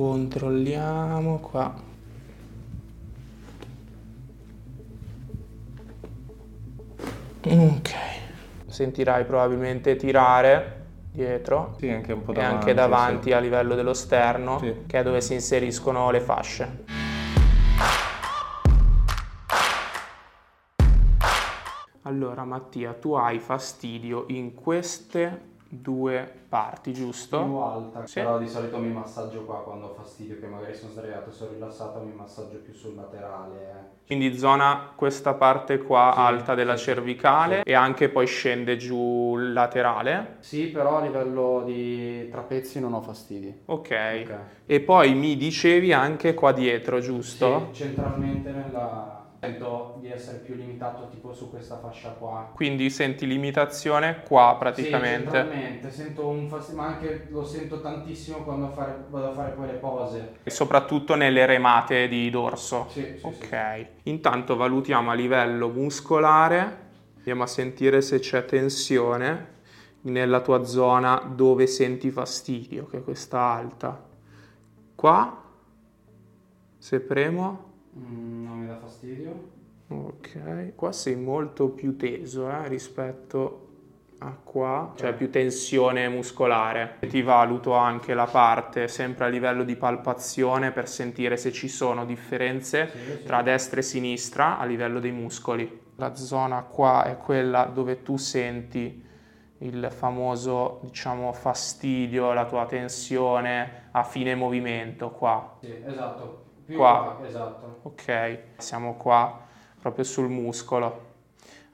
Controlliamo qua. Ok. Sentirai probabilmente tirare dietro Sì, anche un po' e davanti. anche davanti sì. a livello dello sterno, Sì. che è dove si inseriscono le fasce. Allora Mattia, tu hai fastidio in queste due parti, giusto? più alta, Sì. però di solito mi massaggio qua quando ho fastidio, che magari sono sdraiato, sono rilassato, mi massaggio più sul laterale. eh. Quindi zona questa parte qua Sì, alta della sì, cervicale e anche poi scende giù laterale. Sì, però a livello di trapezi non ho fastidi. Ok. Ok. E poi mi dicevi anche qua dietro, giusto? Sì, centralmente nella... Sento di essere più limitato tipo su questa fascia qua. Quindi senti limitazione qua praticamente. Sì, centralmente, sento un fastidio, ma anche lo sento tantissimo quando fare- vado a fare poi le pose. e soprattutto nelle remate di dorso. Sì, sì, sì. Ok. Intanto valutiamo a livello muscolare, andiamo a sentire se c'è tensione nella tua zona dove senti fastidio, che è questa alta. Qua, se premo, Mm, non mi dà fastidio. ok, qua sei molto più teso eh, rispetto a qua, cioè più tensione muscolare. Ti valuto anche la parte sempre a livello di palpazione per sentire se ci sono differenze Sì, sì. tra destra e sinistra a livello dei muscoli. La zona qua è quella dove tu senti il famoso, diciamo, fastidio, la tua tensione a fine movimento qua. Sì, esatto. Qua, esatto. Ok, siamo qua proprio sul muscolo,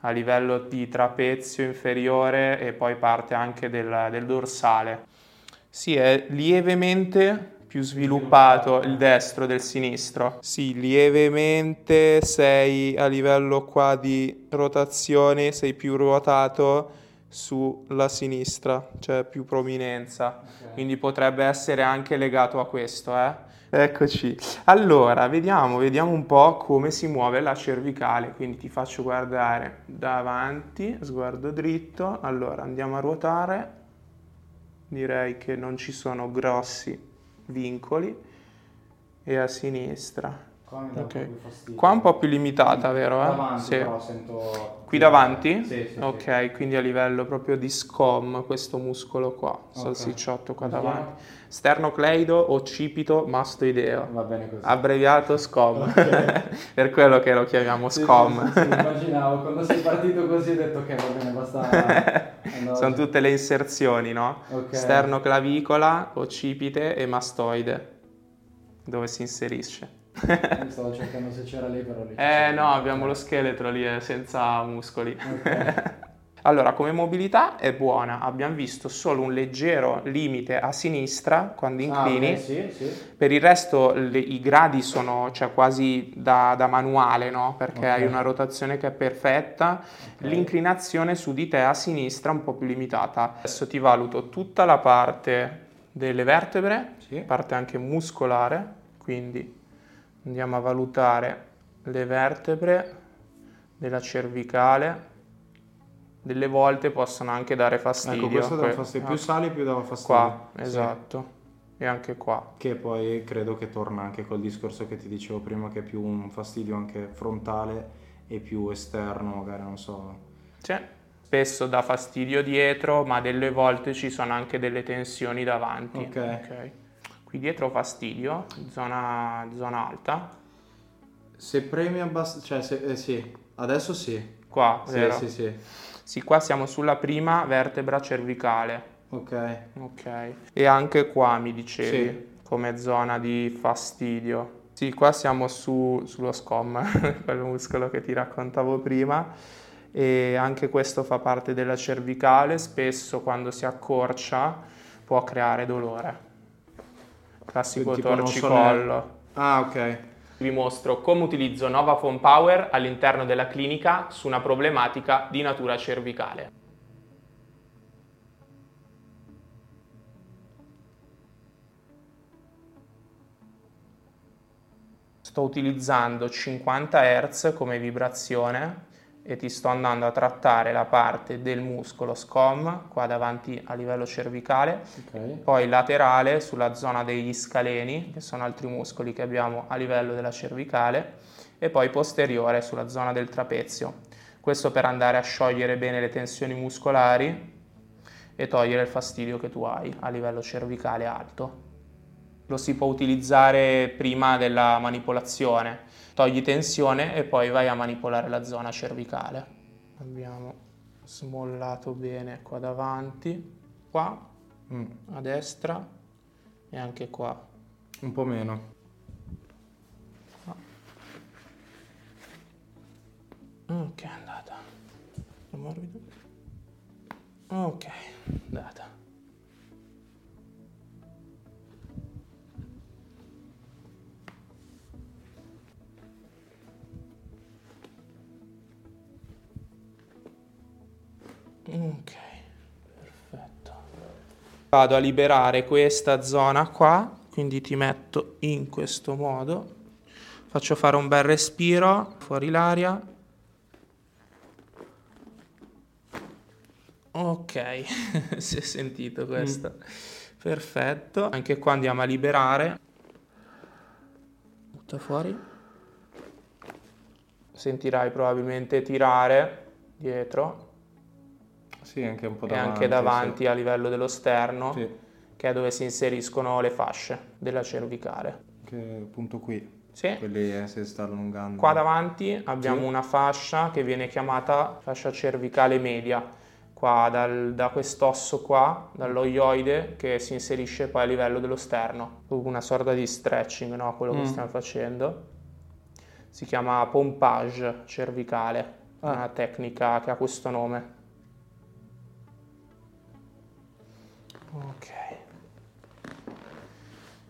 a livello di trapezio inferiore e poi parte anche del, del dorsale. Sì, è lievemente più sviluppato il destro del sinistro. Sì, lievemente sei a livello qua di rotazione, sei più ruotato sulla sinistra, cioè più prominenza. Ok. Quindi potrebbe essere anche legato a questo, eh? Eccoci. Allora, vediamo, vediamo un po' come si muove la cervicale. Quindi ti faccio guardare davanti, sguardo dritto. Allora, andiamo a ruotare. Direi che non ci sono grossi vincoli. E a sinistra. Qua mi dà Ok. un po' più fastidio. Qua un po' più limitata, vero? Eh? Davanti Sì. sento... Qui davanti? Sì, sì. Ok, quindi a livello proprio di scom, questo muscolo qua, salsicciotto qua davanti. Sternocleido occipito mastoideo. Va bene così. Abbreviato SCOM, Ok. per quello che lo chiamiamo SCOM. Immaginavo, quando sei partito così ho detto che va bene, basta... Sono tutte le inserzioni, no? Ok. Sternoclavicola, occipite e mastoide, dove si inserisce. Stavo cercando se c'era lì, però lì. eh no, abbiamo lo scheletro lì, eh, senza muscoli. Ok. Allora, come mobilità è buona, abbiamo visto solo un leggero limite a sinistra quando Ah, inclini, ok, sì, sì. per il resto le- i gradi sono cioè, quasi da, da manuale, no? perché Ok. hai una rotazione che è perfetta, l'inclinazione su di te a sinistra è un po' più limitata. Adesso ti valuto tutta la parte delle vertebre, Sì. parte anche muscolare, quindi andiamo a valutare le vertebre della cervicale. Delle volte possono anche dare fastidio. Ecco, questo dà fastidio. Più ah, sali, più dava fastidio. Qua, Sì. esatto. E anche qua. Che poi credo che torna anche col discorso che ti dicevo prima, che è più un fastidio anche frontale e più esterno, magari, non so. Sì. Spesso dà fastidio dietro, ma delle volte ci sono anche delle tensioni davanti. Ok. Qui dietro fastidio, zona, zona alta. Se premi abbastanza... Cioè, se, eh, sì, adesso sì. Qua, Sì, vero? sì, sì. Sì, qua siamo sulla prima vertebra cervicale. Ok. Ok. E anche qua mi dicevi Sì. come zona di fastidio. Sì, qua siamo su- sullo scom, quel muscolo che ti raccontavo prima. E anche questo fa parte della cervicale. Spesso quando si accorcia può creare dolore. Classico Tipo non so torcicollo. Ah, ok. Vi mostro come utilizzo Nova Phone Power all'interno della clinica su una problematica di natura cervicale. Sto utilizzando 50 Hz come vibrazione e ti sto andando a trattare la parte del muscolo scom qua davanti a livello cervicale, okay. poi laterale sulla zona degli scaleni, che sono altri muscoli che abbiamo a livello della cervicale, e poi posteriore sulla zona del trapezio. Questo per andare a sciogliere bene le tensioni muscolari e togliere il fastidio che tu hai a livello cervicale alto. Lo si può utilizzare prima della manipolazione togli tensione e poi vai a manipolare la zona cervicale. Abbiamo smollato bene qua davanti, qua, mm. a destra e anche qua. Un po' meno. Ok, è andata. Morbido. Ok, andata. Vado a liberare questa zona qua, quindi ti metto in questo modo. Faccio fare un bel respiro, fuori l'aria. Ok, si è sentito questo. Mm. Perfetto. Anche qua andiamo a liberare. Butta fuori. Sentirai probabilmente tirare dietro sì, anche un po' davanti. E anche davanti sì. a livello dello sterno, sì. che è dove si inseriscono le fasce della cervicale. Che appunto qui. Sì. Quelli eh, si sta allungando. Qua davanti abbiamo sì. una fascia che viene chiamata fascia cervicale media, qua dal, da quest'osso qua, dall'oioide, che si inserisce poi a livello dello sterno. Una sorta di stretching, no? Quello mm. che stiamo facendo. Si chiama pompage cervicale, ah. una tecnica che ha questo nome. Ok.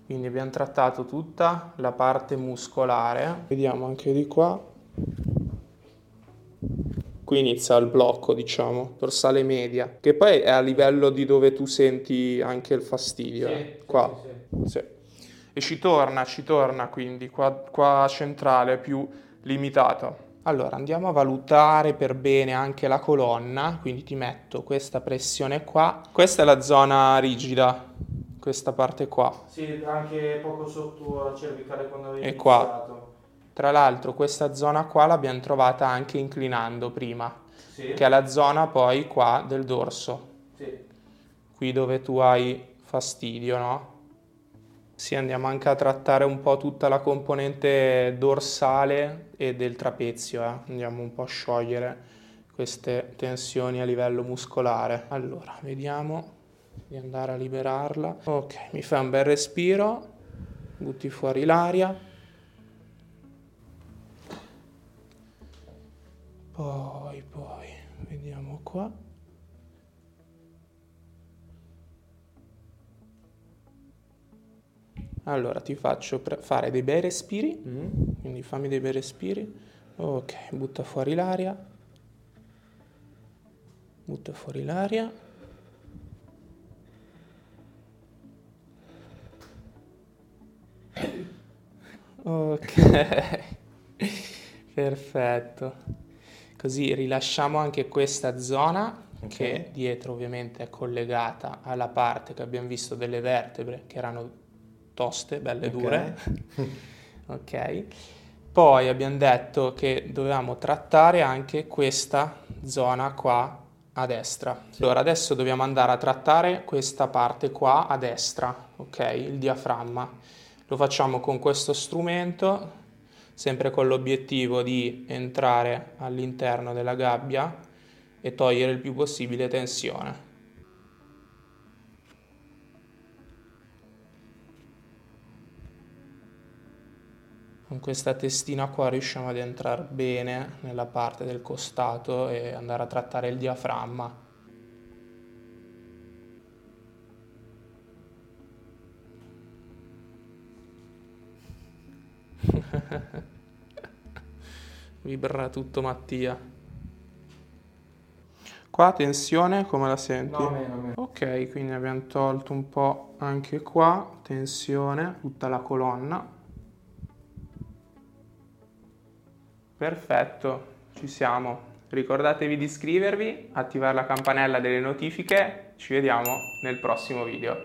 Quindi abbiamo trattato tutta la parte muscolare. Vediamo anche di qua. Qui inizia il blocco, diciamo, dorsale media, che poi è a livello di dove tu senti anche il fastidio. Sì, eh. qua. Sì, sì. E ci torna, ci torna quindi, qua, qua centrale più limitato. Allora, andiamo a valutare per bene anche la colonna, quindi ti metto questa pressione qua. Questa è la zona rigida, questa parte qua. Sì, anche poco sotto la cervicale quando avevi e iniziato. Qua. Tra l'altro questa zona qua l'abbiamo trovata anche inclinando prima, sì. che è la zona poi qua del dorso. Sì. Qui dove tu hai fastidio, no? Sì, andiamo anche a trattare un po' tutta la componente dorsale e del trapezio, eh. andiamo un po' a sciogliere queste tensioni a livello muscolare. Allora, vediamo di andare a liberarla. Ok, mi fai un bel respiro, butti fuori l'aria. Poi, poi, vediamo qua. Allora ti faccio pre- fare dei bei respiri, mm. quindi fammi dei bei respiri. Ok, butta fuori l'aria. Butta fuori l'aria. Ok, perfetto. Così rilasciamo anche questa zona okay. che dietro ovviamente è collegata alla parte che abbiamo visto delle vertebre che erano toste, belle okay. dure. ok. Poi abbiamo detto che dovevamo trattare anche questa zona qua a destra. Sì. Allora adesso dobbiamo andare a trattare questa parte qua a destra, ok? Il diaframma. Lo facciamo con questo strumento, sempre con l'obiettivo di entrare all'interno della gabbia e togliere il più possibile tensione. Con questa testina qua riusciamo ad entrare bene nella parte del costato e andare a trattare il diaframma. Vibra tutto Mattia. Qua tensione come la senti? No, meno, meno. Ok, quindi abbiamo tolto un po' anche qua, tensione, tutta la colonna. Perfetto, ci siamo. Ricordatevi di iscrivervi, attivare la campanella delle notifiche, ci vediamo nel prossimo video.